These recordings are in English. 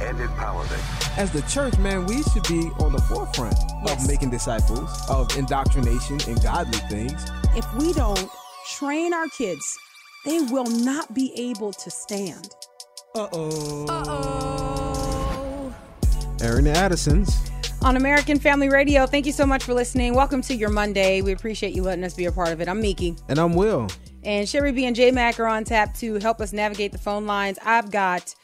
and empowerment. As the church, man, we should be on the forefront Yes. of making disciples, of indoctrination and godly things. If we don't train our kids, they will not be able to stand. Uh-oh. Uh oh. Airing the Addisons. on American Family Radio. Thank you so much for listening. Welcome to your Monday. We appreciate you letting us be a part of it. I'm Miki. And I'm Will. And Sherry B and J Mac are on tap to help us navigate the phone lines. I've got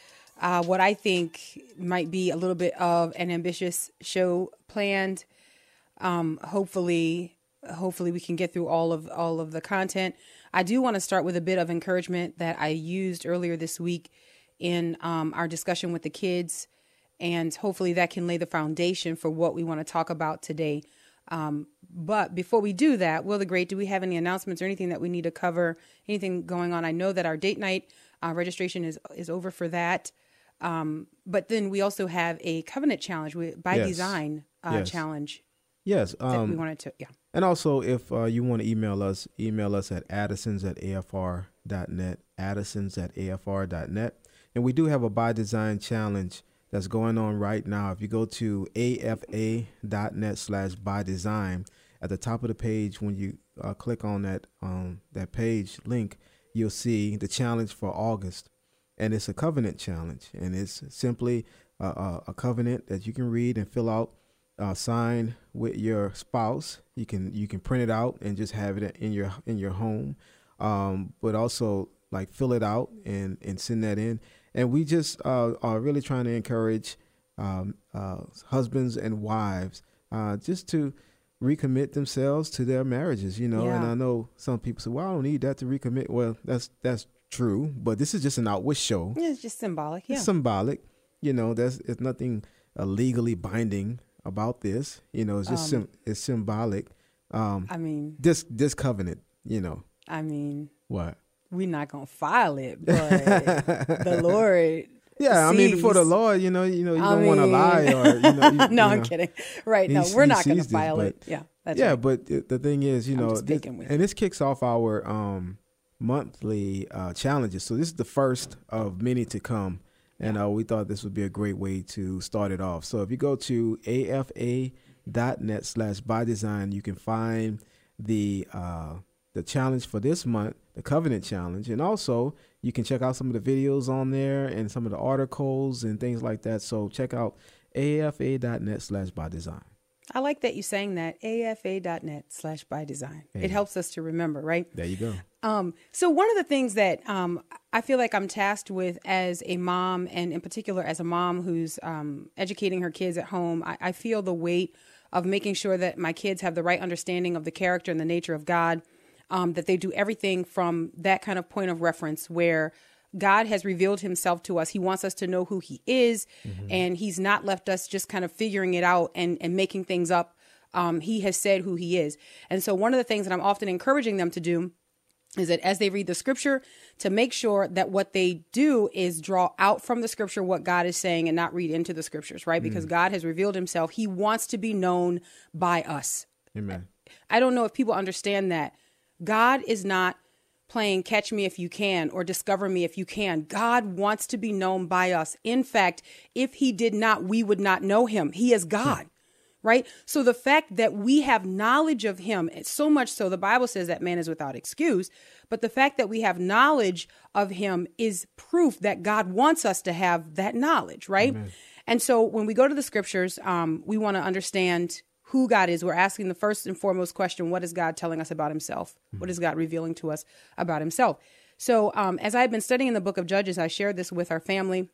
uh, what I think might be a little bit of an ambitious show planned. Um, hopefully, hopefully we can get through all of all of the content. I do want to start with a bit of encouragement that I used earlier this week in um, our discussion with the kids, and hopefully that can lay the foundation for what we want to talk about today. Um, but before we do that, Will the Great, do we have any announcements or anything that we need to cover? Anything going on? I know that our date night uh, registration is is over for that. Um, but then we also have a covenant challenge we, by Yes. design uh, Yes. challenge Yes. that we Um, wanted to. Yeah. and also, if uh, you want to email us, email us at addisons at afr.net, addisons at afr.net. And we do have a by design challenge that's going on right now. If you go to afa.net slash by design, at the top of the page, when you uh, click on that um, that page link, you'll see the challenge for August. And it's a covenant challenge. And it's simply a, a, covenant that you can read and fill out uh, sign with your spouse. You can you can print it out and just have it in your in your home, um, but also like fill it out and and send that in. And we just uh, are really trying to encourage um, uh, husbands and wives uh, just to recommit themselves to their marriages. You know, and I know some people say, "Well, I don't need that to recommit." Well, that's that's true, but this is just an outward show. Yeah, it's just symbolic. Yeah. It's symbolic. You know, there's it's nothing uh, legally binding about this. You know, it's just sim- it's symbolic. Um, I mean, this this covenant. You know I mean, what? we're not gonna file it, but the Lord. Yeah, I mean, for the sees. Lord, you know, you know, you I don't want to lie or you know. You, no, you I'm kidding. Right? No, we're not gonna sees this, file but- it. Yeah, that's yeah, right. but the, the thing is, you know, this, and this kicks off our um, monthly uh, challenges. So this is the first of many to come, and uh, we thought this would be a great way to start it off. So if you go to afa.net slash by design, you can find the uh, the challenge for this month, the covenant challenge, and also you can check out some of the videos on there and some of the articles and things like that. So check out afa.net slash by design. I like that you saying that. afa.net slash by design. Yeah. It helps us to remember, right? There you go. Um, so one of the things that um, I feel like I'm tasked with as a mom, and in particular as a mom who's um, educating her kids at home, I, I feel the weight of making sure that my kids have the right understanding of the character and the nature of God. Um, that they do everything from that kind of point of reference where God has revealed himself to us. He wants us to know who he is, and he's not left us just kind of figuring it out and, and making things up. Um, he has said who he is. And so, one of the things that I'm often encouraging them to do is that as they read the scripture, to make sure that what they do is draw out from the scripture what God is saying and not read into the scriptures, right? Because God has revealed himself. He wants to be known by us. Amen. I don't know if people understand that. God is not playing catch me if you can or discover me if you can. God wants to be known by us. In fact, if he did not, we would not know him. He is God. Right? So the fact that we have knowledge of him, so much so the Bible says that man is without excuse, but the fact that we have knowledge of him is proof that God wants us to have that knowledge, right? And so when we go to the scriptures, um, we want to understand who God is. We're asking the first and foremost question what is God telling us about himself? What is God revealing to us about himself? So, um, as I've been studying the book of Judges, I shared this with our family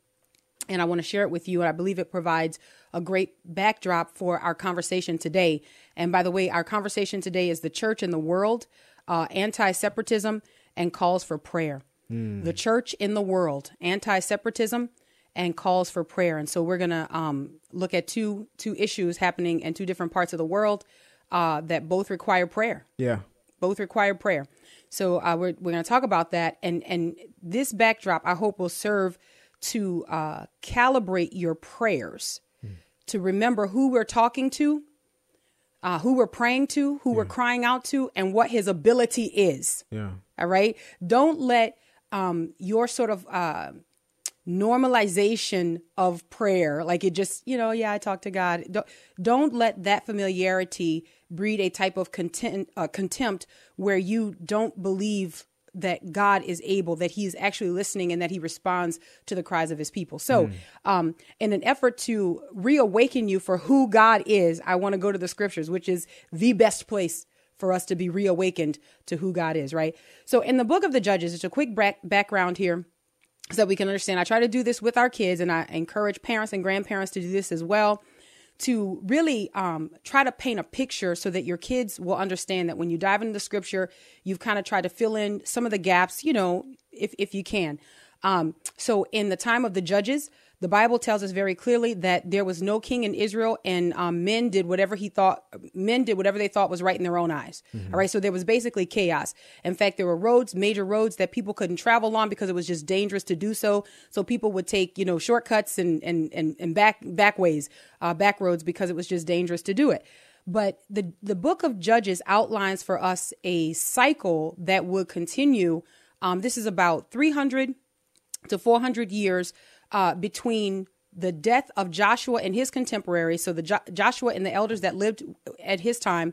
and I want to share it with you. And I believe it provides a great backdrop for our conversation today. And by the way, our conversation today is the church in the world, uh, anti separatism, and calls for prayer. The church in the world, anti separatism, and calls for prayer. And so we're going to um, look at two two issues happening in two different parts of the world. uh, that both require prayer. Yeah. Both require prayer. So uh, we're we're going to talk about that, and and this backdrop I hope will serve to uh, calibrate your prayers, to remember who we're talking to, uh, who we're praying to, who we're crying out to, and what His ability is. Yeah. All right. Don't let um, your sort of uh, normalization of prayer, like it just, you know, yeah, I talk to God. Don't, don't let that familiarity breed a type of content, uh, contempt where you don't believe that God is able, that He is actually listening, and that He responds to the cries of His people. So, um, in an effort to reawaken you for who God is, I want to go to the scriptures, which is the best place for us to be reawakened to who God is, right? So, in the book of the Judges, it's a quick back- background here so that we can understand. I try to do this with our kids, and I encourage parents and grandparents to do this as well to really um, try to paint a picture so that your kids will understand that when you dive into the scripture, you've kind of tried to fill in some of the gaps, you know, if, if you can. Um, so, in the time of the judges, the Bible tells us very clearly that there was no king in Israel, and um, men did whatever he thought. Men did whatever they thought was right in their own eyes. All right, so there was basically chaos. In fact, there were roads, major roads that people couldn't travel on because it was just dangerous to do so. So people would take, you know, shortcuts and and and, and back back ways, uh, back roads because it was just dangerous to do it. But the the book of Judges outlines for us a cycle that would continue. Um, this is about three hundred to 400 years uh, between the death of Joshua and his contemporaries, so the jo- Joshua and the elders that lived at his time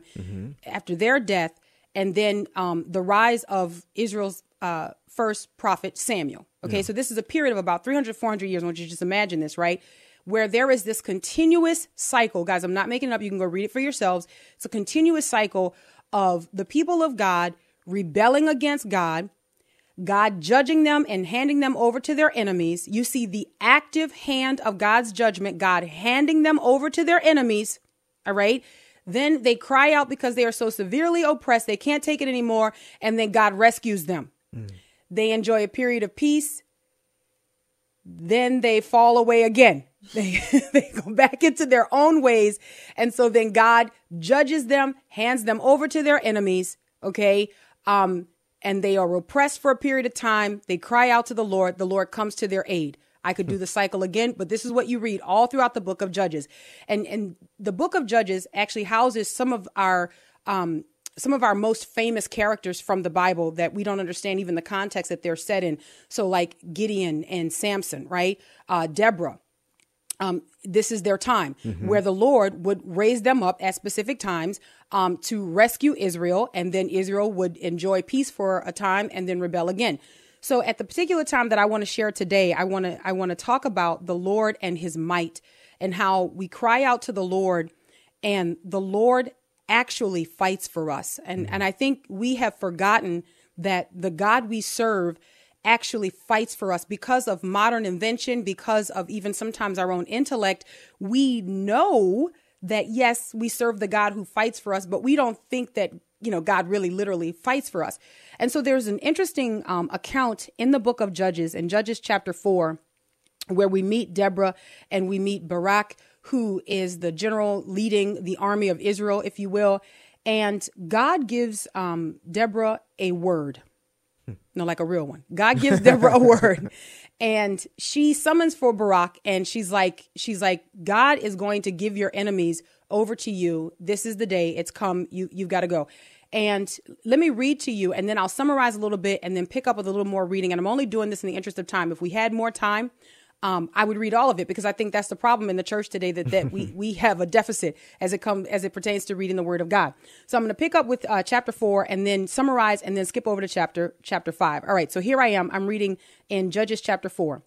after their death, and then um, the rise of Israel's uh, first prophet Samuel. Okay, so this is a period of about 300, 400 years. I want you to just imagine this, right? Where there is this continuous cycle, guys. I'm not making it up. You can go read it for yourselves. It's a continuous cycle of the people of God rebelling against God, God judging them and handing them over to their enemies. You see the active hand of God's judgment, God handing them over to their enemies. All right. Then they cry out because they are so severely oppressed, they can't take it anymore. And then God rescues them. They enjoy a period of peace. Then they fall away again. They, they go back into their own ways. And so then God judges them, hands them over to their enemies. Okay. Um, and they are oppressed for a period of time. They cry out to the Lord. The Lord comes to their aid. I could do the cycle again, but this is what you read all throughout the book of Judges. And and the book of Judges actually houses some of our um some of our most famous characters from the Bible that we don't understand even the context that they're set in. So like Gideon and Samson, right? Uh Deborah, um, this is their time where the Lord would raise them up at specific times um, to rescue Israel, and then Israel would enjoy peace for a time and then rebel again. So, at the particular time that I want to share today, I want to I want to talk about the Lord and His might, and how we cry out to the Lord, and the Lord actually fights for us. And and I think we have forgotten that the God we serve actually fights for us because of modern invention, because of even sometimes our own intellect. We know that yes, we serve the God who fights for us, but we don't think that, you know, God really literally fights for us. And so there's an interesting um, account in the book of Judges, in Judges chapter 4, where we meet Deborah and we meet Barak, who is the general leading the army of Israel, if you will. And God gives um, Deborah a word. No, like a real one. God gives Deborah a word. And she summons for Barak and she's like, she's like, God is going to give your enemies over to you. This is the day. It's come. You you've got to go. And let me read to you, and then I'll summarize a little bit and then pick up with a little more reading. And I'm only doing this in the interest of time. If we had more time, um, I would read all of it because I think that's the problem in the church today that, that we, we have a deficit as it comes as it pertains to reading the Word of God. So I'm going to pick up with uh, chapter four and then summarize and then skip over to chapter chapter five. All right, so here I am. I'm reading in Judges chapter four.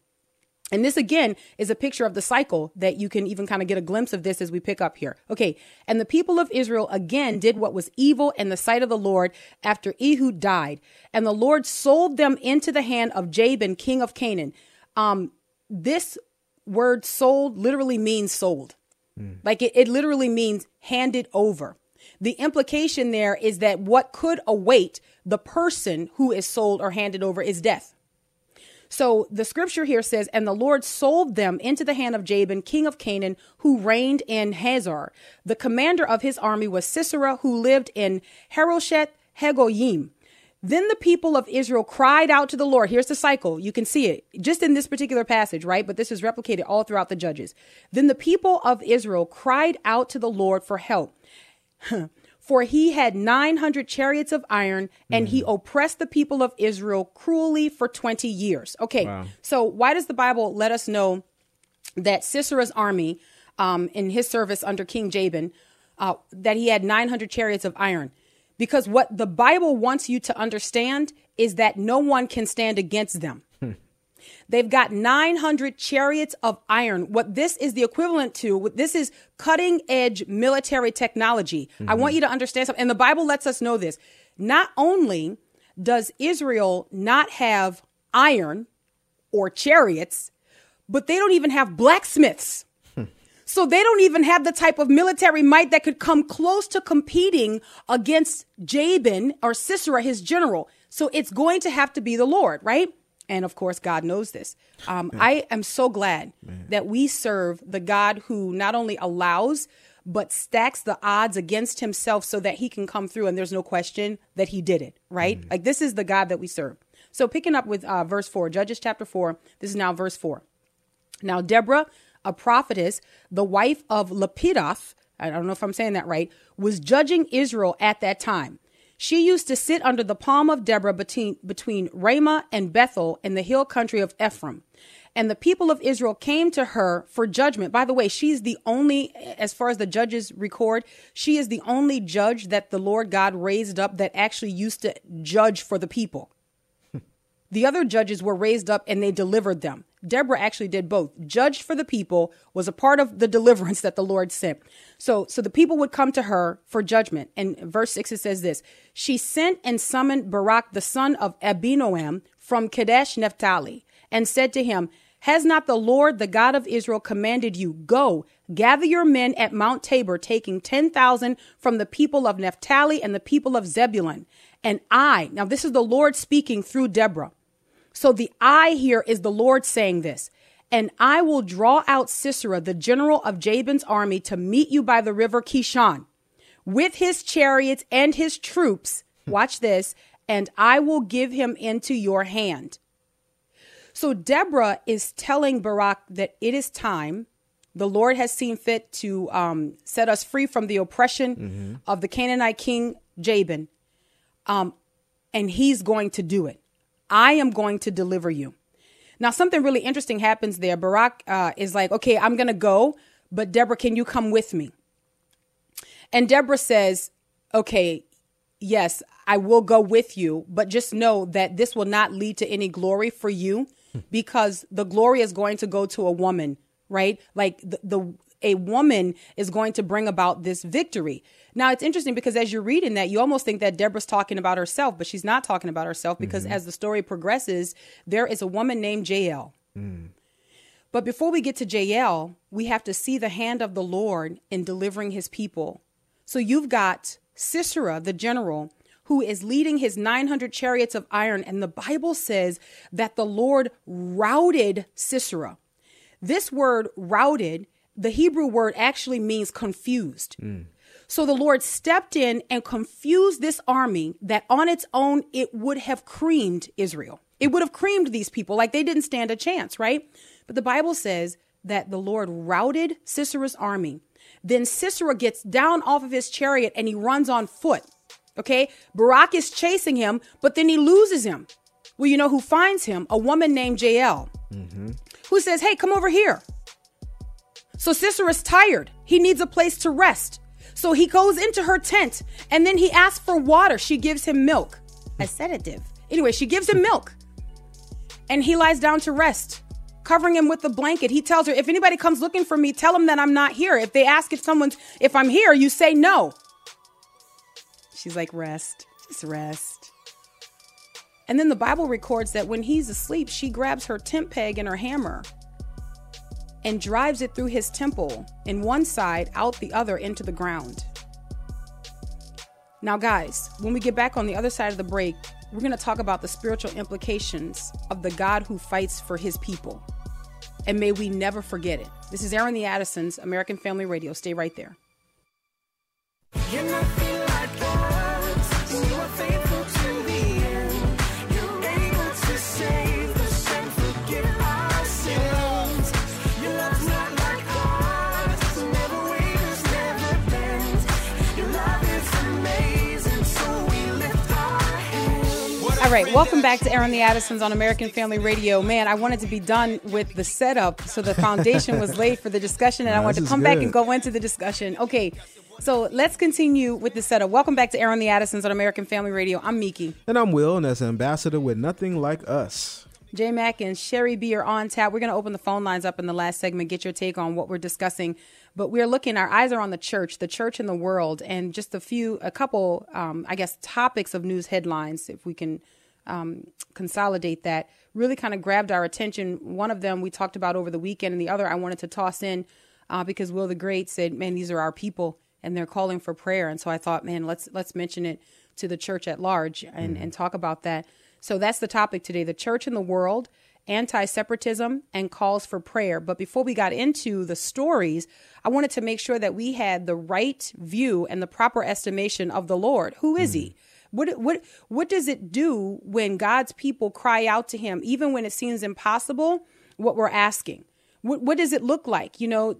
And this again is a picture of the cycle that you can even kind of get a glimpse of this as we pick up here. Okay. And the people of Israel again did what was evil in the sight of the Lord after Ehud died. And the Lord sold them into the hand of Jabin, king of Canaan. Um, this word sold literally means sold. Hmm. Like it, it literally means handed over. The implication there is that what could await the person who is sold or handed over is death. So the scripture here says, And the Lord sold them into the hand of Jabin, king of Canaan, who reigned in Hazor. The commander of his army was Sisera, who lived in Harosheth Hagoyim. Then the people of Israel cried out to the Lord. Here's the cycle. You can see it just in this particular passage, right? But this is replicated all throughout the Judges. Then the people of Israel cried out to the Lord for help. for he had 900 chariots of iron and mm. he oppressed the people of Israel cruelly for 20 years. Okay, wow. so why does the Bible let us know that Sisera's army um, in his service under King Jabin, uh, that he had 900 chariots of iron? Because what the Bible wants you to understand is that no one can stand against them. They've got 900 chariots of iron. What this is the equivalent to, what this is cutting edge military technology. Mm-hmm. I want you to understand something. And the Bible lets us know this. Not only does Israel not have iron or chariots, but they don't even have blacksmiths. So they don't even have the type of military might that could come close to competing against Jabin or Sisera, his general. So it's going to have to be the Lord, right? And of course, God knows this. Um, I am so glad Man. that we serve the God who not only allows, but stacks the odds against himself so that he can come through. And there's no question that he did it, right? Mm. Like this is the God that we serve. So picking up with uh, verse 4, Judges chapter 4, this is now verse 4. Now, Deborah, a prophetess, the wife of Lapidoth, I don't know if I'm saying that right, was judging Israel at that time. She used to sit under the palm of Deborah between, between Ramah and Bethel in the hill country of Ephraim. And the people of Israel came to her for judgment. By the way, she's the only, as far as the judges record, she is the only judge that the Lord God raised up that actually used to judge for the people. the other judges were raised up and they delivered them. Deborah actually did both. Judged for the people, was a part of the deliverance that the Lord sent. So, so the people would come to her for judgment. And verse six, it says this, she sent and summoned Barak, the son of Abinoam from Kadesh Naphtali and said to him, has not the Lord, the God of Israel, commanded you, go, gather your men at Mount Tabor, taking 10,000 from the people of Naphtali and the people of Zebulun. And I, now this is the Lord speaking through Deborah. So the I here is the Lord saying this. And I will draw out Sisera, the general of Jabin's army, to meet you by the river Kishon with his chariots and his troops. Watch this. And I will give him into your hand. So Deborah is telling Barak that it is time. The Lord has seen fit to um, set us free from the oppression mm-hmm. of the Canaanite king Jabin. Um, and he's going to do it. I am going to deliver you. Now, something really interesting happens there. Barak uh, is like, okay, I'm going to go, but Deborah, can you come with me? And Deborah says, okay, yes, I will go with you, but just know that this will not lead to any glory for you because the glory is going to go to a woman, right? Like the, the a woman is going to bring about this victory. Now it's interesting because as you're reading that, you almost think that Deborah's talking about herself, but she's not talking about herself because mm-hmm. as the story progresses, there is a woman named Jael. Mm. But before we get to Jael, we have to see the hand of the Lord in delivering his people. So you've got Sisera, the general, who is leading his 900 chariots of iron. And the Bible says that the Lord routed Sisera. This word routed, the Hebrew word actually means confused. Mm. So the Lord stepped in and confused this army that on its own it would have creamed Israel. It would have creamed these people like they didn't stand a chance, right? But the Bible says that the Lord routed Sisera's army. Then Sisera gets down off of his chariot and he runs on foot. Okay? Barak is chasing him, but then he loses him. Well, you know who finds him? A woman named Jael, mm-hmm. who says, Hey, come over here. So Sisera's tired. He needs a place to rest. So he goes into her tent and then he asks for water. She gives him milk, a sedative. Anyway, she gives him milk and he lies down to rest, covering him with the blanket. He tells her, if anybody comes looking for me, tell them that I'm not here. If they ask if someone's, if I'm here, you say no. She's like, rest, just rest. And then the Bible records that when he's asleep, she grabs her tent peg and her hammer and drives it through his temple in one side, out the other into the ground. Now, guys, when we get back on the other side of the break, we're going to talk about the spiritual implications of the God who fights for his people. And may we never forget it. This is Airing the Addisons, American Family Radio. Stay right there. Right, welcome back to Airing the Addisons on American Family Radio. Man, I wanted to be done with the setup so the foundation was laid for the discussion, and no, I wanted to come back and go into the discussion. Okay, so let's continue with the setup. Welcome back to Airing the Addisons on American Family Radio. I'm Miki. And I'm Will, and as ambassador with Nothing Like Us. J Mac and Sherry B are on tap. We're going to open the phone lines up in the last segment, get your take on what we're discussing. But we're looking, our eyes are on the church, the church in the world, and just a few, a couple, um, I guess, topics of news headlines, if we can um, consolidate that really kind of grabbed our attention. One of them we talked about over the weekend, and the other I wanted to toss in uh, because Will the Great said, "Man, these are our people, and they're calling for prayer." And so I thought, man, let's let's mention it to the church at large and, mm and talk about that. So that's the topic today: the church in the world, anti-separatism, and calls for prayer. But before we got into the stories, I wanted to make sure that we had the right view and the proper estimation of the Lord. Who is mm He? What what what does it do when God's people cry out to him even when it seems impossible what we're asking? What what does it look like? You know,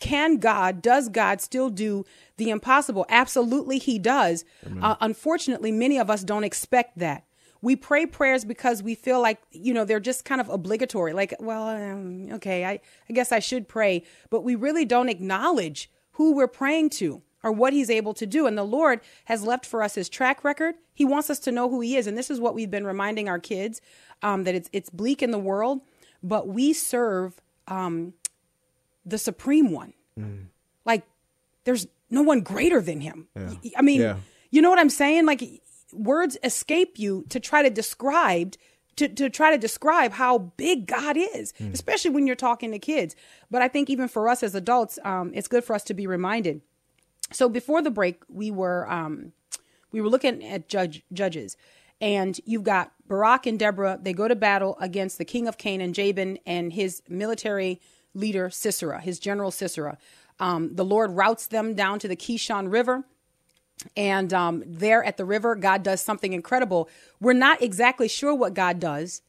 can God, does God still do the impossible? Absolutely, He does. Uh, unfortunately, many of us don't expect that. We pray prayers because we feel like, you know, they're just kind of obligatory. Like, well, um, okay, I, I guess I should pray. But we really don't acknowledge who we're praying to or what he's able to do. And the Lord has left for us his track record. He wants us to know who he is. And this is what we've been reminding our kids um, that it's, it's bleak in the world, but we serve um, the supreme one. Mm. Like, there's no one greater than him. Yeah. I mean, yeah. you know what I'm saying? Like, words escape you to try to describe to, to try to describe how big God is, mm. especially when you're talking to kids. But I think even for us as adults, um, it's good for us to be reminded so before the break, we were um, we were looking at judge judges, and you've got Barak and Deborah. They go to battle against the king of Canaan, Jabin, and his military leader Sisera, his general Sisera. Um, the Lord routes them down to the Kishon River. And um, there at the river, God does something incredible. We're not exactly sure what God does,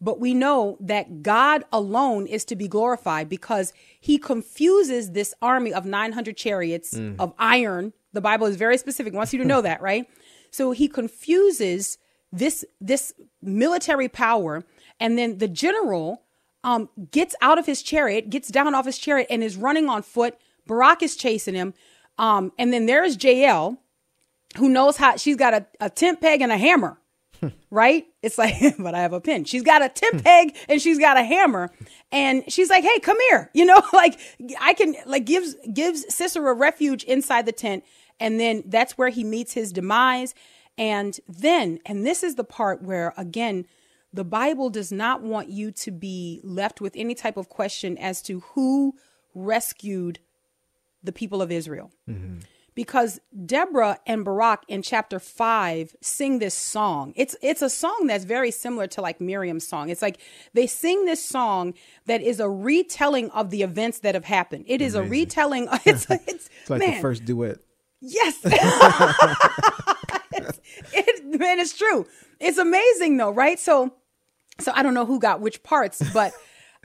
but we know that God alone is to be glorified because he confuses this army of 900 chariots mm. of iron. The Bible is very specific, wants you to know that, right? So he confuses this this military power and then the general um, gets out of his chariot, gets down off his chariot and is running on foot. Barak is chasing him. Um, and then there's Jael, who knows how she's got a, a tent peg and a hammer right? It's like, but I have a pin. She's got a tent peg and she's got a hammer. And she's like, hey, come here. You know, like I can, like, gives, gives Sisera refuge inside the tent. And then that's where he meets his demise. And then, and this is the part where, again, the Bible does not want you to be left with any type of question as to who rescued the people of Israel. Mm-hmm because Deborah and Barak in chapter 5 sing this song. It's it's a song that's very similar to like Miriam's song. It's like they sing this song that is a retelling of the events that have happened. It is Amazing. a retelling it's it's, it's like man, the first duet. Yes. it's, it, man, it's true. It's amazing though, right? So so I don't know who got which parts, but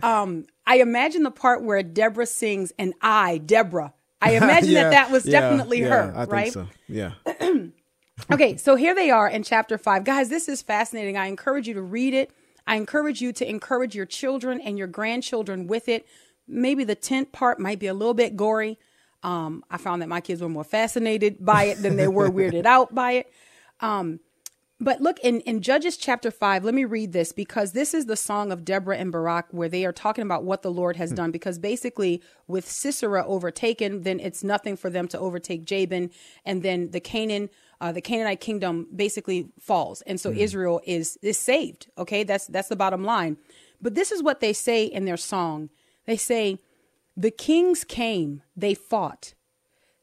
um I imagine the part where Deborah sings and I, Deborah, I imagine yeah, that that was yeah, definitely her, I right? So. Yeah. okay, so here they are in chapter five. Guys, this is fascinating. I encourage you to read it. I encourage you to encourage your children and your grandchildren with it. Maybe the tent part might be a little bit gory. Um, I found that my kids were more fascinated by it than they were weirded out by it. Um, but look in, in Judges chapter 5, let me read this because this is the song of Deborah and Barak where they are talking about what the Lord has done. Because basically, with Sisera overtaken, then it's nothing for them to overtake Jabin. And then the Canaan, uh, the Canaanite kingdom basically falls. And so mm. Israel is, is saved. Okay. That's, that's the bottom line. But this is what they say in their song. They say, the kings came, they fought.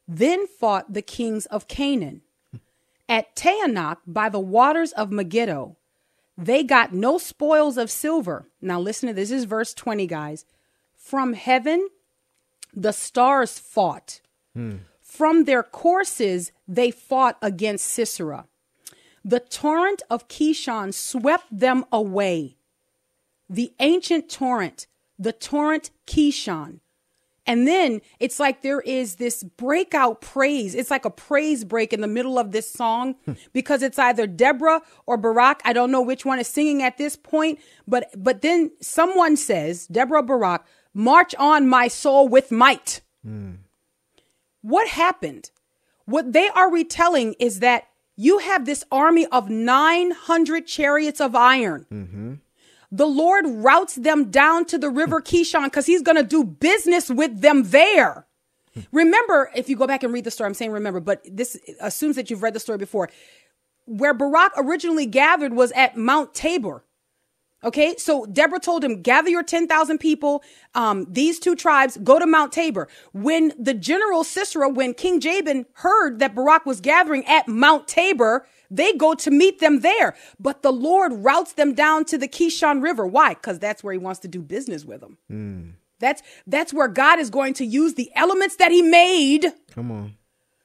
Then fought the kings of Canaan At Taanach, by the waters of Megiddo, they got no spoils of silver. Now, listen to this. This is verse 20, guys. From heaven, the stars fought. Hmm. From their courses, they fought against Sisera. The torrent of Kishon swept them away. The ancient torrent, the torrent Kishon. And then it's like there is this breakout praise. It's like a praise break in the middle of this song hmm. because it's either Deborah or Barak. I don't know which one is singing at this point, but but then someone says, Deborah Barak, march on my soul with might. Hmm. What happened? What they are retelling is that you have this army of 900 chariots of iron. Mm-hmm. The Lord routes them down to the river Kishon because he's going to do business with them there. Remember, if you go back and read the story, I'm saying remember, but this assumes that you've read the story before. Where Barak originally gathered was at Mount Tabor. Okay, so Deborah told him, gather your 10,000 people, um, these two tribes, go to Mount Tabor. When the general Sisera, when King Jabin heard that Barak was gathering at Mount Tabor, they go to meet them there. But the Lord routes them down to the Kishon River. Why? Because that's where he wants to do business with them. Hmm. That's, that's where God is going to use the elements that he made Come on.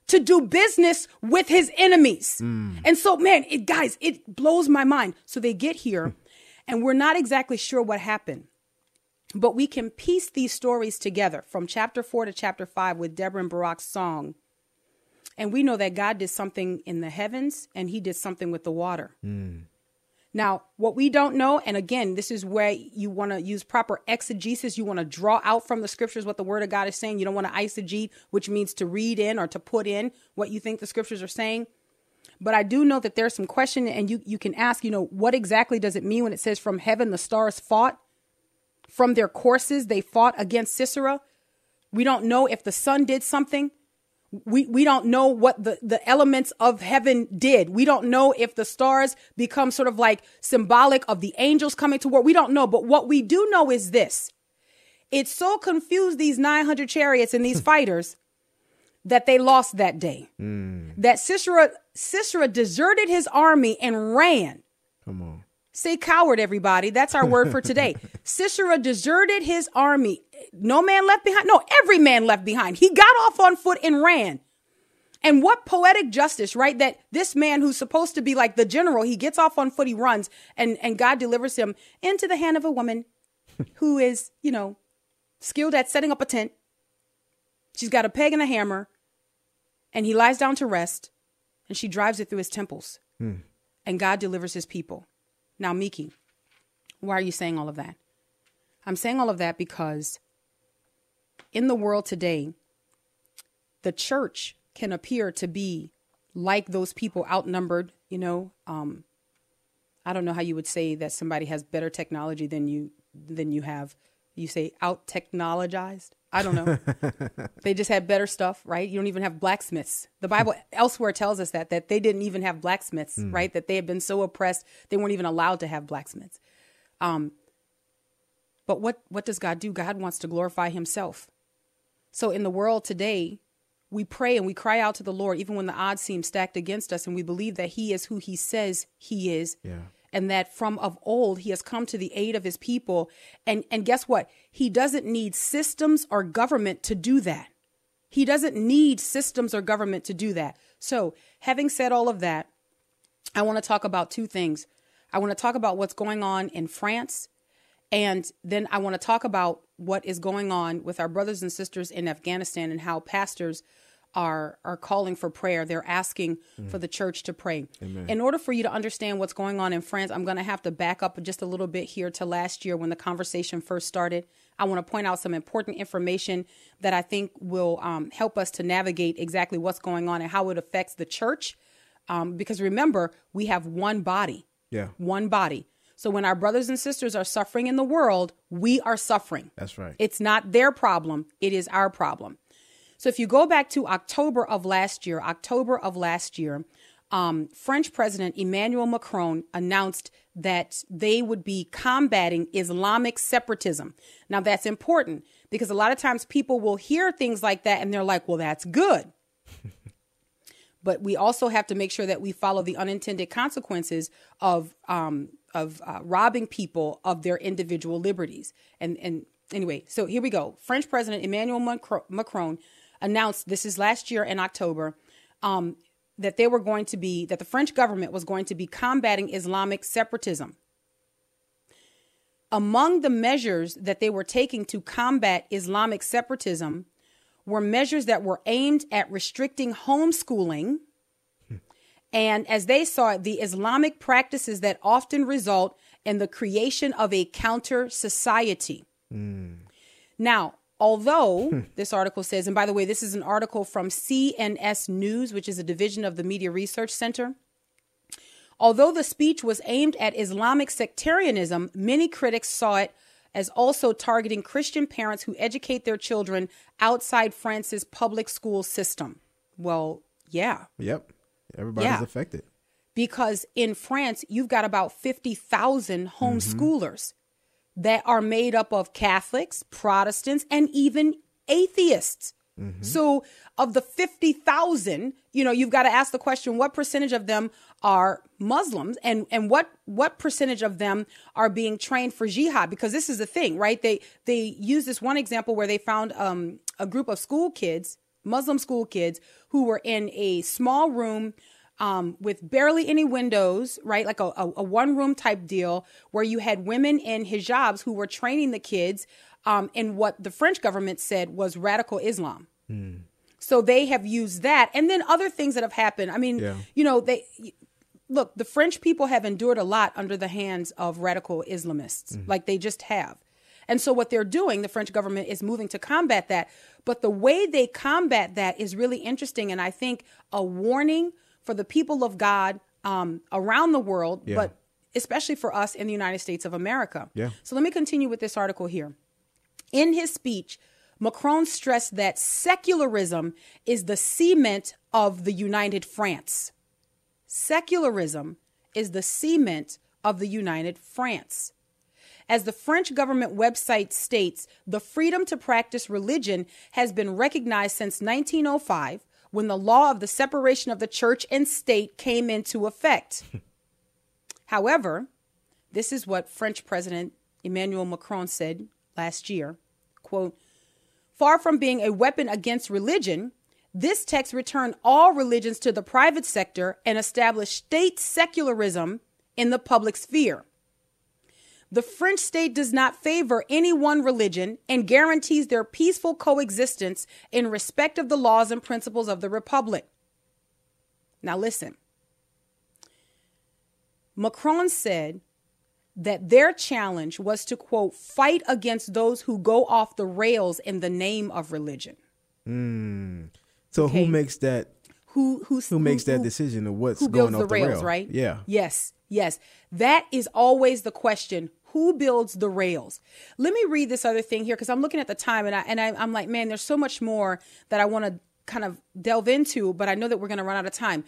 to do business with his enemies. Hmm. And so, man, it, guys, it blows my mind. So they get here, and we're not exactly sure what happened, but we can piece these stories together from chapter four to chapter five with Deborah and Barak's song. And we know that God did something in the heavens and he did something with the water. Hmm. Now, what we don't know, and again, this is where you want to use proper exegesis. You want to draw out from the scriptures what the word of God is saying. You don't want to eisegete, which means to read in or to put in what you think the scriptures are saying. But I do know that there's some question, and you, you can ask, you know, what exactly does it mean when it says from heaven the stars fought? From their courses, they fought against Sisera. We don't know if the sun did something we we don't know what the the elements of heaven did. We don't know if the stars become sort of like symbolic of the angels coming to war. We don't know. But what we do know is this. It so confused these 900 chariots and these fighters that they lost that day. Hmm. That sisera sisera deserted his army and ran. Come on. Say coward, everybody. That's our word for today. Sisera deserted his army. No man left behind. No, every man left behind. He got off on foot and ran. And what poetic justice, right? That this man who's supposed to be like the general, he gets off on foot, he runs, and, and God delivers him into the hand of a woman who is, you know, skilled at setting up a tent. She's got a peg and a hammer, and he lies down to rest, and she drives it through his temples. Hmm. And God delivers his people. Now, Miki, why are you saying all of that? I'm saying all of that because in the world today, the church can appear to be like those people outnumbered, you know. Um, I don't know how you would say that somebody has better technology than you than you have. You say out technologized. I don't know. they just had better stuff, right? You don't even have blacksmiths. The Bible elsewhere tells us that that they didn't even have blacksmiths, right? That they had been so oppressed they weren't even allowed to have blacksmiths. Um, but what what does God do? God wants to glorify Himself. So in the world today, we pray and we cry out to the Lord, even when the odds seem stacked against us, and we believe that He is who He says He is. Yeah. And that from of old he has come to the aid of his people. And and guess what? He doesn't need systems or government to do that. He doesn't need systems or government to do that. So, having said all of that, I want to talk about two things. I want to talk about what's going on in France, and then I want to talk about what is going on with our brothers and sisters in Afghanistan and how pastors are are calling for prayer. They're asking for the church to pray. In order for you to understand what's going on in France, I'm going to have to back up just a little bit here to last year when the conversation first started. I want to point out some important information that I think will um, help us to navigate exactly what's going on and how it affects the church. Um, because remember, we have one body Yeah. one body. So when our brothers and sisters are suffering in the world, we are suffering. That's right. It's not their problem, it is our problem. So if you go back to October of last year, October of last year, um, French President Emmanuel Macron announced that they would be combating Islamic separatism. Now, that's important because a lot of times people will hear things like that and they're like, well, that's good. but we also have to make sure that we follow the unintended consequences of um, of uh, robbing people of their individual liberties. And and anyway, so here we go. French President Emmanuel Macron announced this is last year in October um, that they were going to be that the French government was going to be combating Islamic separatism. Among the measures that they were taking to combat Islamic separatism were measures that were aimed at restricting homeschooling and, as they saw it, the Islamic practices that often result in the creation of a counter society. Mm. Now, although hmm. this article says, and by the way, this is an article from CNS News, which is a division of the Media Research Center. Although the speech was aimed at Islamic sectarianism, many critics saw it as also targeting Christian parents who educate their children outside France's public school system. Well, yeah. Yep. Everybody's yeah. affected. Because in France, you've got about 50,000 homeschoolers mm-hmm. That are made up of Catholics, Protestants, and even atheists. Mm-hmm. So, of the 50,000, you know, you've got to ask the question what percentage of them are Muslims and and what what percentage of them are being trained for jihad because this is the thing, right? They they use this one example where they found um, a group of school kids, Muslim school kids who were in a small room um, with barely any windows, right? Like a, a, a one room type deal where you had women in hijabs who were training the kids um, in what the French government said was radical Islam. Mm. So they have used that, and then other things that have happened. I mean, yeah. you know, they look. The French people have endured a lot under the hands of radical Islamists, mm. like they just have. And so what they're doing, the French government is moving to combat that. But the way they combat that is really interesting, and I think a warning for the people of God um, around the world, yeah. but especially for us in the United States of America. Yeah. So let me continue with this article here. In his speech, Macron stressed that secularism is the cement of the united France. Secularism is the cement of the united France. As the French government website states, the freedom to practice religion has been recognized since 1905 when the law of the separation of the church and state came into effect. However, this is what French President Emmanuel Macron said last year quote, Far from being a weapon against religion, this text returned all religions to the private sector and established state secularism in the public sphere. The French state does not favor any one religion and guarantees their peaceful coexistence in respect of the laws and principles of the republic. Now, listen. Macron said that their challenge was to, quote, fight against those who go off the rails in the name of religion. Mm. So okay. who makes that? Who who, who makes who, that decision of what's going off the, the rails, rail? Right? Yeah. Yes. Yes. That is always the question. Who builds the rails? Let me read this other thing here because I'm looking at the time and I and I, I'm like, man, there's so much more that I want to kind of delve into, but I know that we're going to run out of time.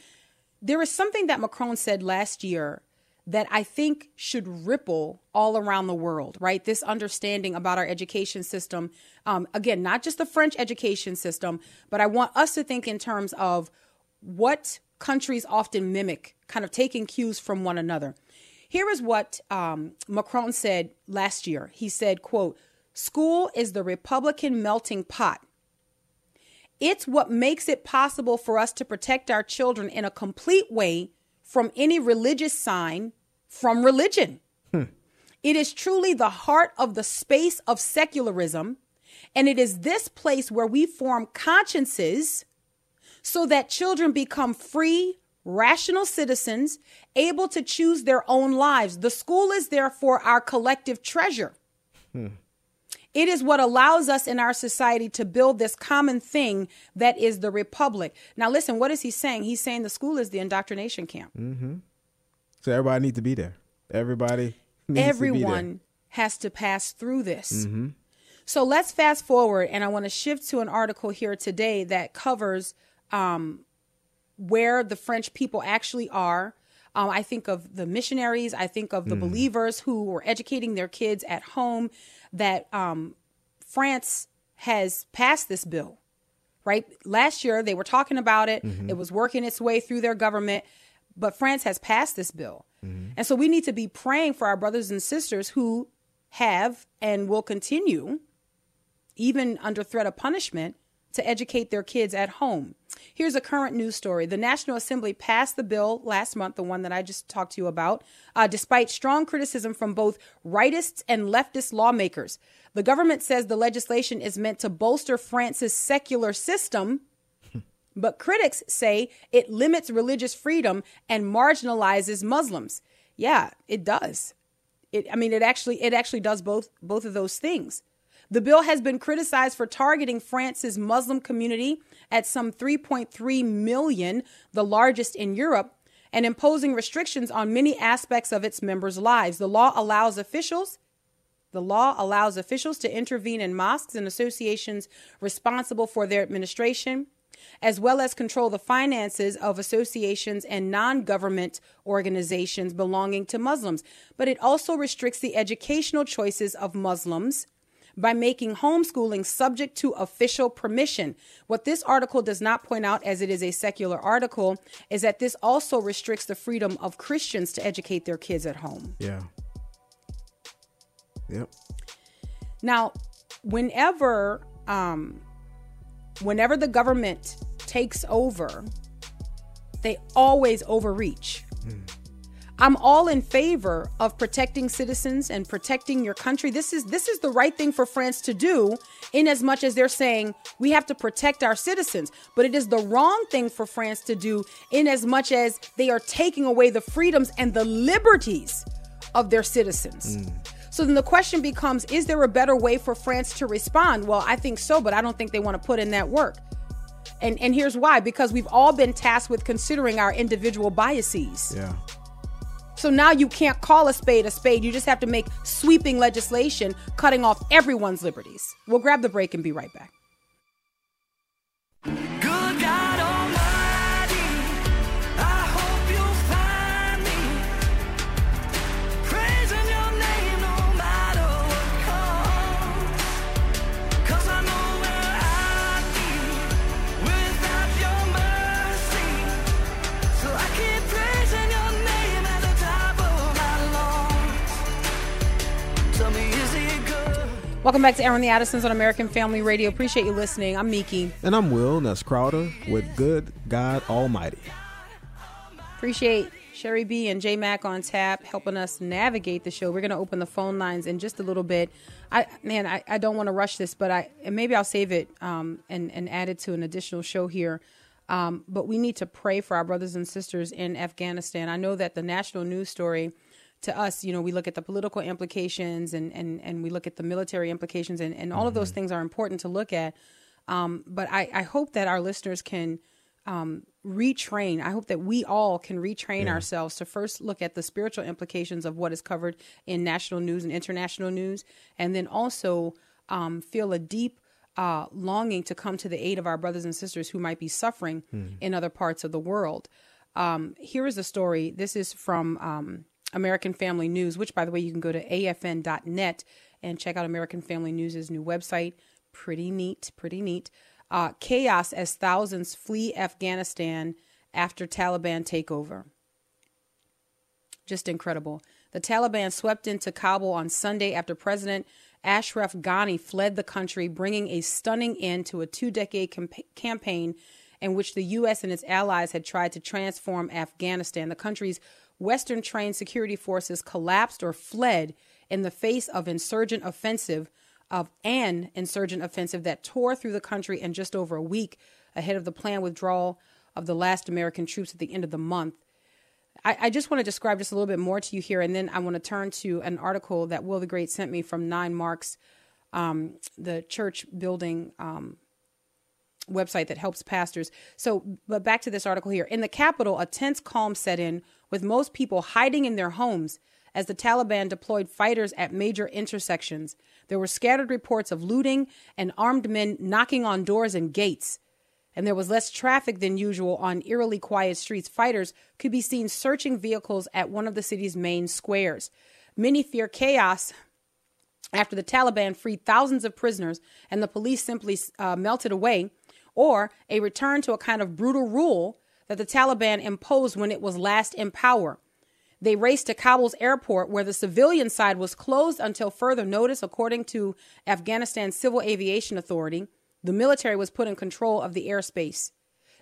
There is something that Macron said last year that I think should ripple all around the world, right? This understanding about our education system. Um, again, not just the French education system, but I want us to think in terms of what countries often mimic, kind of taking cues from one another. Here is what um, Macron said last year. He said, quote, school is the Republican melting pot. It's what makes it possible for us to protect our children in a complete way from any religious sign from religion. Hmm. It is truly the heart of the space of secularism. And it is this place where we form consciences so that children become free, rational citizens, able to choose their own lives. The school is therefore our collective treasure. Hmm. It is what allows us in our society to build this common thing that is the republic. Now, listen, what is he saying? He's saying the school is the indoctrination camp. Mm-hmm. So everybody needs to be there. Everybody. Everyone has to pass through this. Mm-hmm. So let's fast forward, and I want to shift to an article here today that covers um, where the French people actually are. Um, I think of the missionaries. I think of the mm. believers who were educating their kids at home that um, France has passed this bill, right? Last year they were talking about it. Mm-hmm. It was working its way through their government, but France has passed this bill. Mm-hmm. And so we need to be praying for our brothers and sisters who have and will continue even under threat of punishment to educate their kids at home. Here's a current news story. The National Assembly passed the bill last month, the one that I just talked to you about, uh, despite strong criticism from both rightists and leftist lawmakers. The government says the legislation is meant to bolster France's secular system, but critics say it limits religious freedom and marginalizes Muslims. Yeah, it does. It, I mean, it actually it actually does both both of those things. The bill has been criticized for targeting France's Muslim community at some 3.3 million, the largest in Europe, and imposing restrictions on many aspects of its members' lives. The law allows officials the law allows officials to intervene in mosques and associations responsible for their administration, as well as control the finances of associations and non government organizations belonging to Muslims. But it also restricts the educational choices of Muslims by making homeschooling subject to official permission. What this article does not point out, as it is a secular article, is that this also restricts the freedom of Christians to educate their kids at home. Yeah. Yep. Now, whenever um, whenever the government takes over, they always overreach. Mm. I'm all in favor of protecting citizens and protecting your country. This is this is the right thing for France to do in as much as they're saying we have to protect our citizens, but it is the wrong thing for France to do in as much as they are taking away the freedoms and the liberties of their citizens. Mm. So then the question becomes is there a better way for France to respond? Well, I think so, but I don't think they want to put in that work. And and here's why because we've all been tasked with considering our individual biases. Yeah. So now you can't call a spade a spade. You just have to make sweeping legislation cutting off everyone's liberties. We'll grab the break and be right back. Welcome back to Airing the Addisons on American Family Radio. Appreciate you listening. I'm Miki. And I'm Will, that's Crowder with Good God Almighty. Appreciate Sherry B and J Mac on tap helping us navigate the show. We're going to open the phone lines in just a little bit. I man, I, I don't want to rush this, but I and maybe I'll save it um, and and add it to an additional show here. Um, but we need to pray for our brothers and sisters in Afghanistan. I know that the national news story to us, you know, we look at the political implications and, and, and we look at the military implications, and, and all mm-hmm. of those mm-hmm. things are important to look at. Um, but I, I hope that our listeners can um, retrain. I hope that we all can retrain yeah. ourselves to first look at the spiritual implications of what is covered in national news and international news, and then also um, feel a deep uh, longing to come to the aid of our brothers and sisters who might be suffering mm. in other parts of the world. Um, here is a story. This is from um, American Family News, which, by the way, you can go to afn.net and check out American Family News' new website. Pretty neat, pretty neat. Uh, chaos as thousands flee Afghanistan after Taliban takeover. Just incredible. The Taliban swept into Kabul on Sunday after President Ashraf Ghani fled the country, bringing a stunning end to a two decade campaign in which the U.S. and its allies had tried to transform Afghanistan. The country's Western trained security forces collapsed or fled in the face of insurgent offensive of an insurgent offensive that tore through the country in just over a week ahead of the planned withdrawal of the last American troops at the end of the month. I, I, just want to describe just a little bit more to you here, and then I want to turn to an article that Will the Great sent me from Nine Marks, um, the church building um, website that helps pastors. So, but back to this article here. In the capital, a tense calm set in with most people hiding in their homes as the Taliban deployed fighters at major intersections. There were scattered reports of looting and armed men knocking on doors and gates. And there was less traffic than usual on eerily quiet streets. Fighters could be seen searching vehicles at one of the city's main squares. Many fear chaos after the Taliban freed thousands of prisoners and the police simply uh, melted away or a return to a kind of brutal rule that the Taliban imposed when it was last in power. They raced to Kabul's airport, where the civilian side was closed until further notice, according to Afghanistan's Civil Aviation Authority. The military was put in control of the airspace.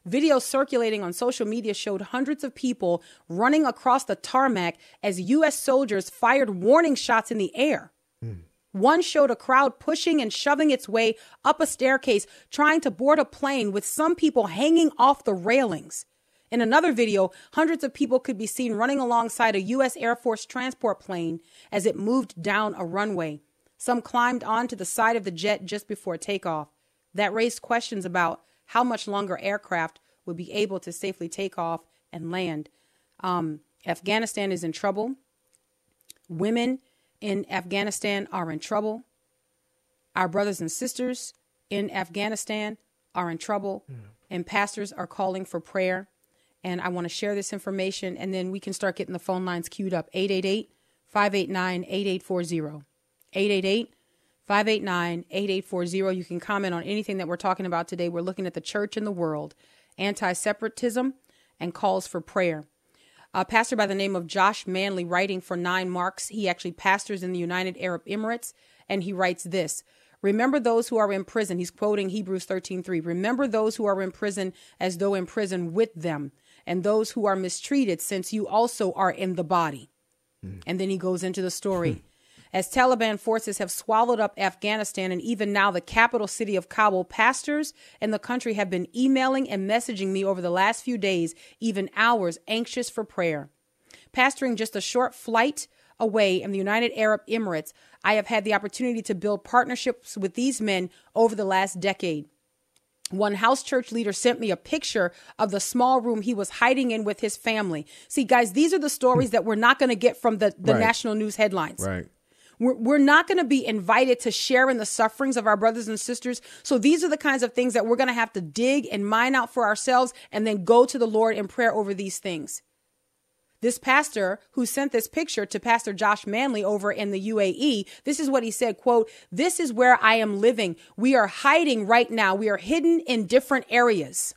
Videos circulating on social media showed hundreds of people running across the tarmac as U.S. soldiers fired warning shots in the air. Mm. One showed a crowd pushing and shoving its way up a staircase, trying to board a plane with some people hanging off the railings. In another video, hundreds of people could be seen running alongside a U.S. Air Force transport plane as it moved down a runway. Some climbed onto the side of the jet just before takeoff. That raised questions about how much longer aircraft would be able to safely take off and land. Um, Afghanistan is in trouble. Women in Afghanistan are in trouble. Our brothers and sisters in Afghanistan are in trouble, mm. and pastors are calling for prayer. And I want to share this information, and then we can start getting the phone lines queued up 888 589 8840. 888 589 8840. You can comment on anything that we're talking about today. We're looking at the church in the world, anti separatism, and calls for prayer. A pastor by the name of Josh Manley, writing for Nine Marks, he actually pastors in the United Arab Emirates, and he writes this. Remember those who are in prison. He's quoting Hebrews 13:3. Remember those who are in prison as though in prison with them, and those who are mistreated, since you also are in the body. Mm. And then he goes into the story. As Taliban forces have swallowed up Afghanistan and even now the capital city of Kabul, pastors in the country have been emailing and messaging me over the last few days, even hours, anxious for prayer. Pastoring just a short flight away in the United Arab Emirates, I have had the opportunity to build partnerships with these men over the last decade. One house church leader sent me a picture of the small room he was hiding in with his family. See, guys, these are the stories hmm. that we're not going to get from the, the right. national news headlines. Right. We're, we're not going to be invited to share in the sufferings of our brothers and sisters. So these are the kinds of things that we're going to have to dig and mine out for ourselves and then go to the Lord in prayer over these things. This pastor who sent this picture to Pastor Josh Manley over in the UAE, this is what he said, quote, "This is where I am living. We are hiding right now. We are hidden in different areas."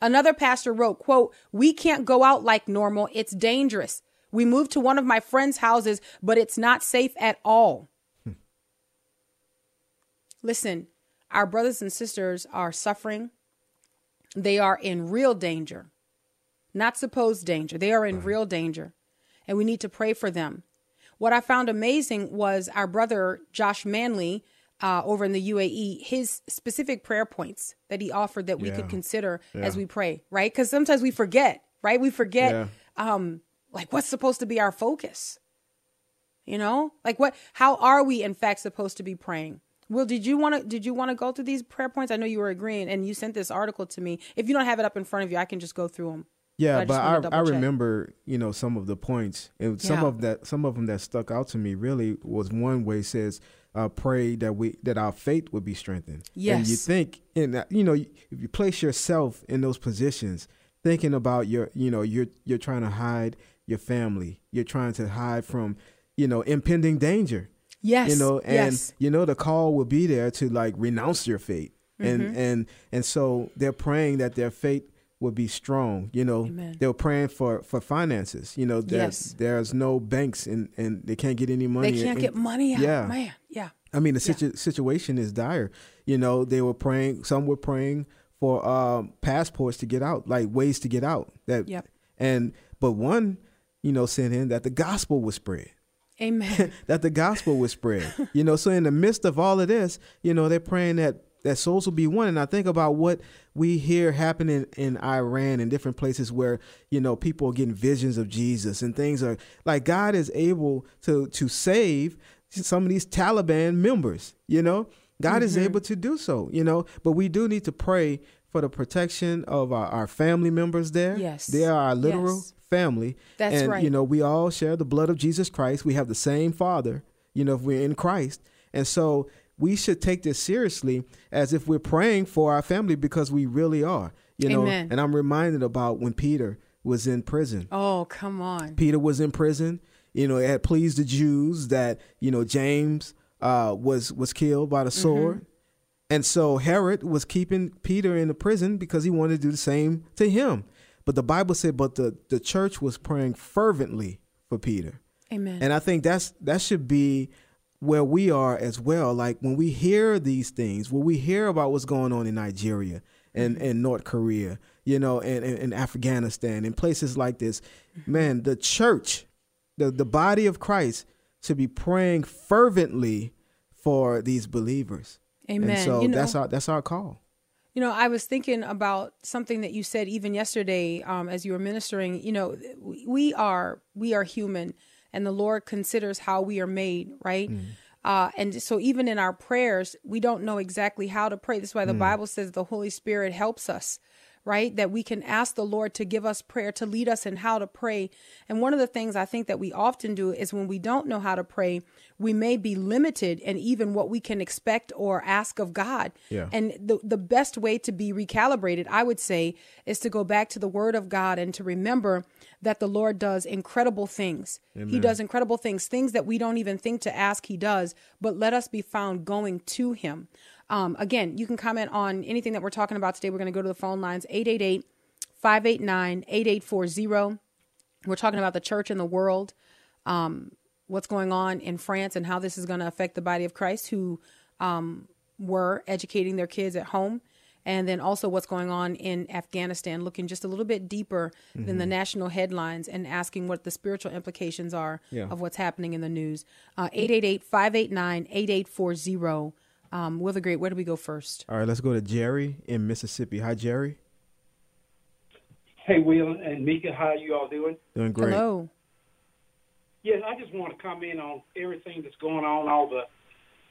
Another pastor wrote, quote, "We can't go out like normal. It's dangerous. We moved to one of my friend's houses, but it's not safe at all. Hmm. Listen, our brothers and sisters are suffering. They are in real danger, not supposed danger. They are in right. real danger, and we need to pray for them. What I found amazing was our brother Josh Manley uh, over in the UAE, his specific prayer points that he offered that we yeah. could consider yeah. as we pray, right? Because sometimes we forget, right? We forget. Yeah. Um, like what's supposed to be our focus? You know? Like what how are we in fact supposed to be praying? Well, did you want to did you want to go through these prayer points? I know you were agreeing and you sent this article to me. If you don't have it up in front of you, I can just go through them. Yeah, but I, but I, I remember, you know, some of the points. And some yeah. of that some of them that stuck out to me really was one way says uh, pray that we that our faith would be strengthened. Yes. And you think in you know, if you place yourself in those positions, thinking about your you know, you're you're trying to hide your family. You're trying to hide from, you know, impending danger. Yes. You know, and yes. you know the call will be there to like renounce your faith. Mm-hmm. And and and so they're praying that their faith will be strong. You know, Amen. they're praying for for finances. You know, there's yes. there's no banks and and they can't get any money. They can't and, get money out. Yeah, man. Yeah. I mean, the situ- yeah. situation is dire. You know, they were praying. Some were praying for um, passports to get out, like ways to get out. That yep. and but one you know, sent in that the gospel was spread. Amen. that the gospel was spread. you know, so in the midst of all of this, you know, they're praying that that souls will be won. And I think about what we hear happening in Iran and different places where, you know, people are getting visions of Jesus and things are like God is able to to save some of these Taliban members, you know. God mm-hmm. is able to do so, you know, but we do need to pray for the protection of our, our family members there. Yes. They are our literal yes family. That's and, right. You know, we all share the blood of Jesus Christ. We have the same Father, you know, if we're in Christ. And so we should take this seriously as if we're praying for our family because we really are, you know. Amen. And I'm reminded about when Peter was in prison. Oh, come on. Peter was in prison. You know, it had pleased the Jews that, you know, James uh, was was killed by the mm-hmm. sword. Mm-hmm. And so Herod was keeping Peter in the prison because he wanted to do the same to him. But the Bible said, but the, the church was praying fervently for Peter. Amen. And I think that's that should be where we are as well. Like when we hear these things, when we hear about what's going on in Nigeria and, mm-hmm. and North Korea, you know, and, and, and Afghanistan and places like this, mm-hmm. man, the church, the, the body of Christ should be praying fervently for these believers. Amen. And so you know, that's our that's our call. You know, I was thinking about something that you said even yesterday um, as you were ministering. You know, we are we are human, and the Lord considers how we are made, right? Mm. Uh, and so even in our prayers, we don't know exactly how to pray. That's why the mm. Bible says the Holy Spirit helps us right? That we can ask the Lord to give us prayer, to lead us in how to pray. And one of the things I think that we often do is when we don't know how to pray, we may be limited in even what we can expect or ask of God. Yeah. And the, the best way to be recalibrated, I would say, is to go back to the Word of God and to remember that the Lord does incredible things. Amen. He does incredible things, things that we don't even think to ask, He does, but let us be found going to Him. Um, again, you can comment on anything that we're talking about today. We're going to go to the phone lines 888 589 8840. We're talking about the church and the world, um, what's going on in France, and how this is going to affect the body of Christ who um, were educating their kids at home. And then also what's going on in Afghanistan, looking just a little bit deeper mm-hmm. than the mm-hmm. national headlines and asking what the spiritual implications are yeah. of what's happening in the news. Uh, 888 589 8840. Um, Will the Great, where do we go first? All right, let's go to Jerry in Mississippi. Hi, Jerry. Hey, Will and Mika, how you all doing? Doing great. Hello. Yes, I just want to comment on everything that's going on, all the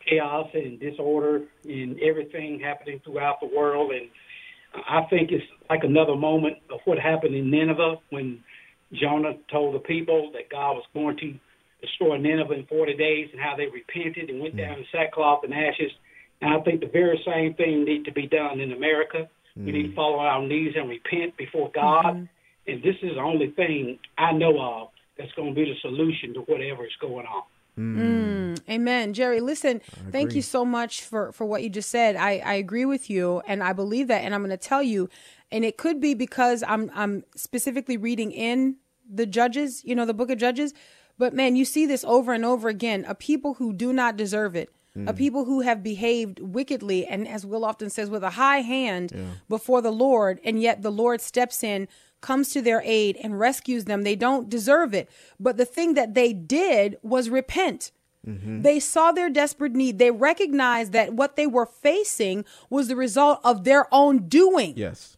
chaos and disorder and everything happening throughout the world. And I think it's like another moment of what happened in Nineveh when Jonah told the people that God was going to destroy Nineveh in 40 days and how they repented and went down in sackcloth and ashes. And I think the very same thing needs to be done in America. Mm. We need to mm. fall on our knees and repent before God. Mm-hmm. And this is the only thing I know of that's going to be the solution to whatever is going on. Mm. Mm. Amen. Jerry, listen, thank you so much for, for what you just said. I, I agree with you and I believe that. And I'm going to tell you, and it could be because I'm, I'm specifically reading in the Judges, you know, the book of Judges. But man, you see this over and over again. A people who do not deserve it Mm. A people who have behaved wickedly and, as Will often says, with a high hand yeah. before the Lord, and yet the Lord steps in, comes to their aid, and rescues them. They don't deserve it. But the thing that they did was repent. Mm-hmm. They saw their desperate need. They recognized that what they were facing was the result of their own doing. Yes.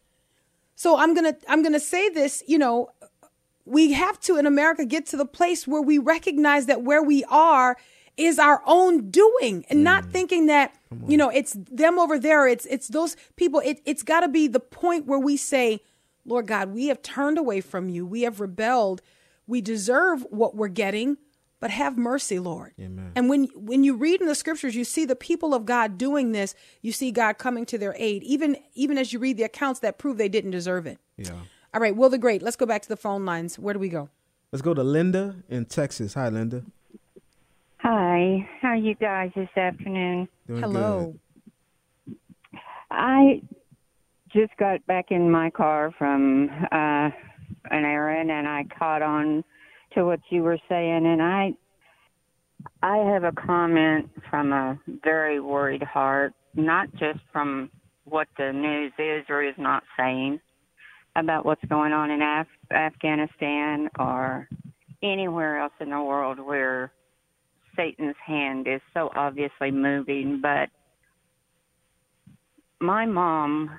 So I'm going to I'm going to say this, you know, we have to in America get to the place where we recognize that where we are is our own doing and mm. not thinking that you know it's them over there. It's it's those people. It, it's got to be the point where we say lord god we have turned away from you. We have rebelled. We deserve what we're getting but have mercy lord. Amen. and when when you read in the scriptures you see the people of god doing this. You see god coming to their aid even even as you read the accounts that prove they didn't deserve it. Yeah. All right will the great let's go back to the phone lines. Where do we go? Let's go to linda in texas. Hi linda Hi, how are you guys this afternoon? Doing Hello. Good. I just got back in my car from uh, an errand, and I caught on to what you were saying, and I I have a comment from a very worried heart, not just from what the news is or is not saying about what's going on in Af- Afghanistan or anywhere else in the world where Satan's hand is so obviously moving, but my mom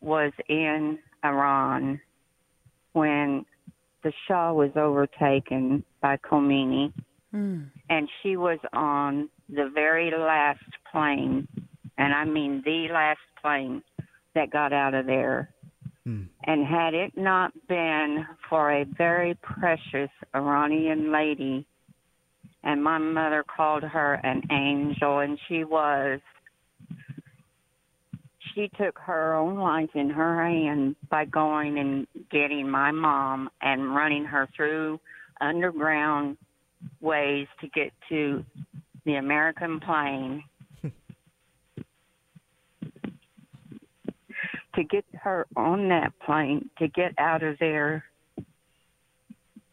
was in Iran when the Shah was overtaken by Khomeini, mm. and she was on the very last plane, and I mean the last plane that got out of there. Mm. And had it not been for a very precious Iranian lady and my mother called her an angel, and she was. She took her own life in her hand by going and getting my mom and running her through underground ways to get to the American plane. to get her on that plane to get out of there.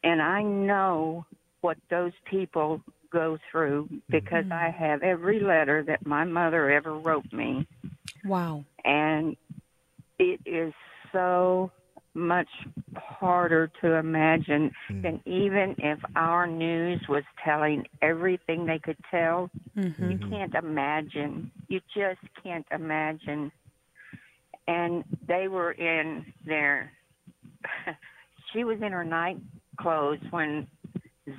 And I know what those people go through because I mm-hmm. have every letter that my mother ever wrote me. Wow. And it is so much harder to imagine mm. than even if our news was telling everything they could tell. Mm-hmm. You can't imagine. You just can't imagine. And they were in their, she was in her night clothes when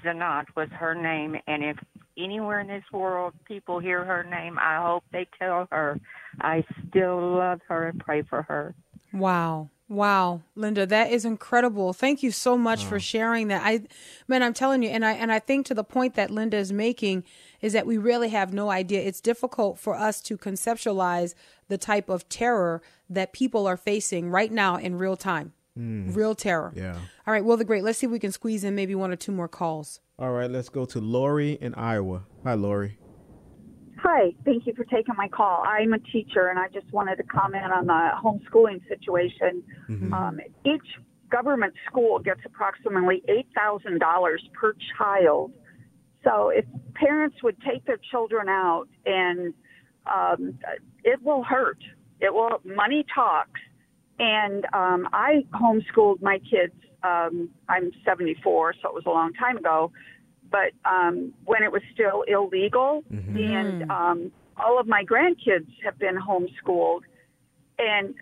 Zanat was her name. And if anywhere in this world people hear her name, I hope they tell her I still love her and pray for her. Wow. Wow, Linda, that is incredible. Thank you so much for sharing that. I man, I'm telling you and I and I think to the point that Linda is making is that we really have no idea. It's difficult for us to conceptualize the type of terror that people are facing right now in real time. Real terror. Yeah. All right, well the great. Let's see if we can squeeze in maybe one or two more calls. All right, let's go to Lori in Iowa. Hi, Lori. Hi, thank you for taking my call. I'm a teacher, and I just wanted to comment on the homeschooling situation. Um, each government school gets approximately $8,000 per child. So if parents would take their children out, and um, it will hurt. It will. Money talks. And um, I homeschooled my kids. Um, I'm 74, so it was a long time ago. But um, when it was still illegal, and um, all of my grandkids have been homeschooled, and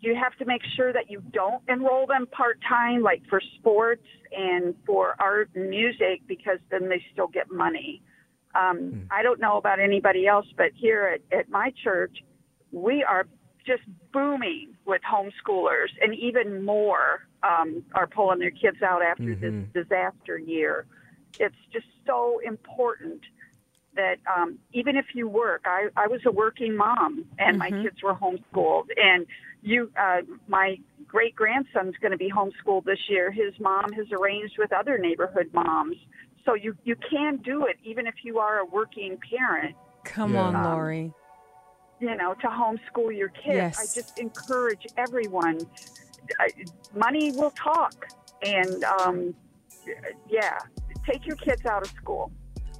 you have to make sure that you don't enroll them part time, like for sports and for art and music, because then they still get money. Um, I don't know about anybody else, but here at, at my church, we are just booming with homeschoolers, and even more um, are pulling their kids out after this disaster year. It's just so important that um, even if you work, I, I was a working mom, and my kids were homeschooled, and you, uh, my great grandson's going to be homeschooled this year. His mom has arranged with other neighborhood moms, so you you can do it even if you are a working parent Come Yeah. on, Lori. You know, to homeschool your kids. Yes. I just encourage everyone. Money will talk, and um, yeah, take your kids out of school.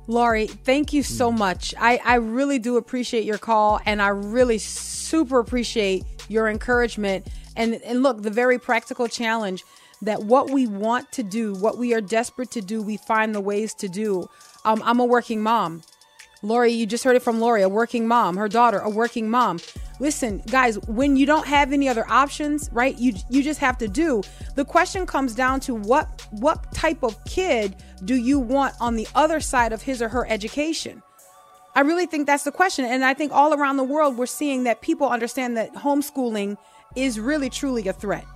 Lori, thank you so much. I, I really do appreciate your call and I really super appreciate your encouragement. And, and look, the very practical challenge that what we want to do, what we are desperate to do, we find the ways to do. Um, I'm a working mom. Lori, you just heard it from Lori, a working mom, her daughter, a working mom. Listen, guys, when you don't have any other options, right? You you just have to do. The question comes down to what what type of kid do you want on the other side of his or her education? I really think that's the question. And I think all around the world we're seeing that people understand that homeschooling is really truly a threat.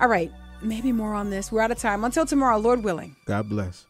All right, maybe more on this. We're out of time. Until tomorrow, Lord willing. God bless.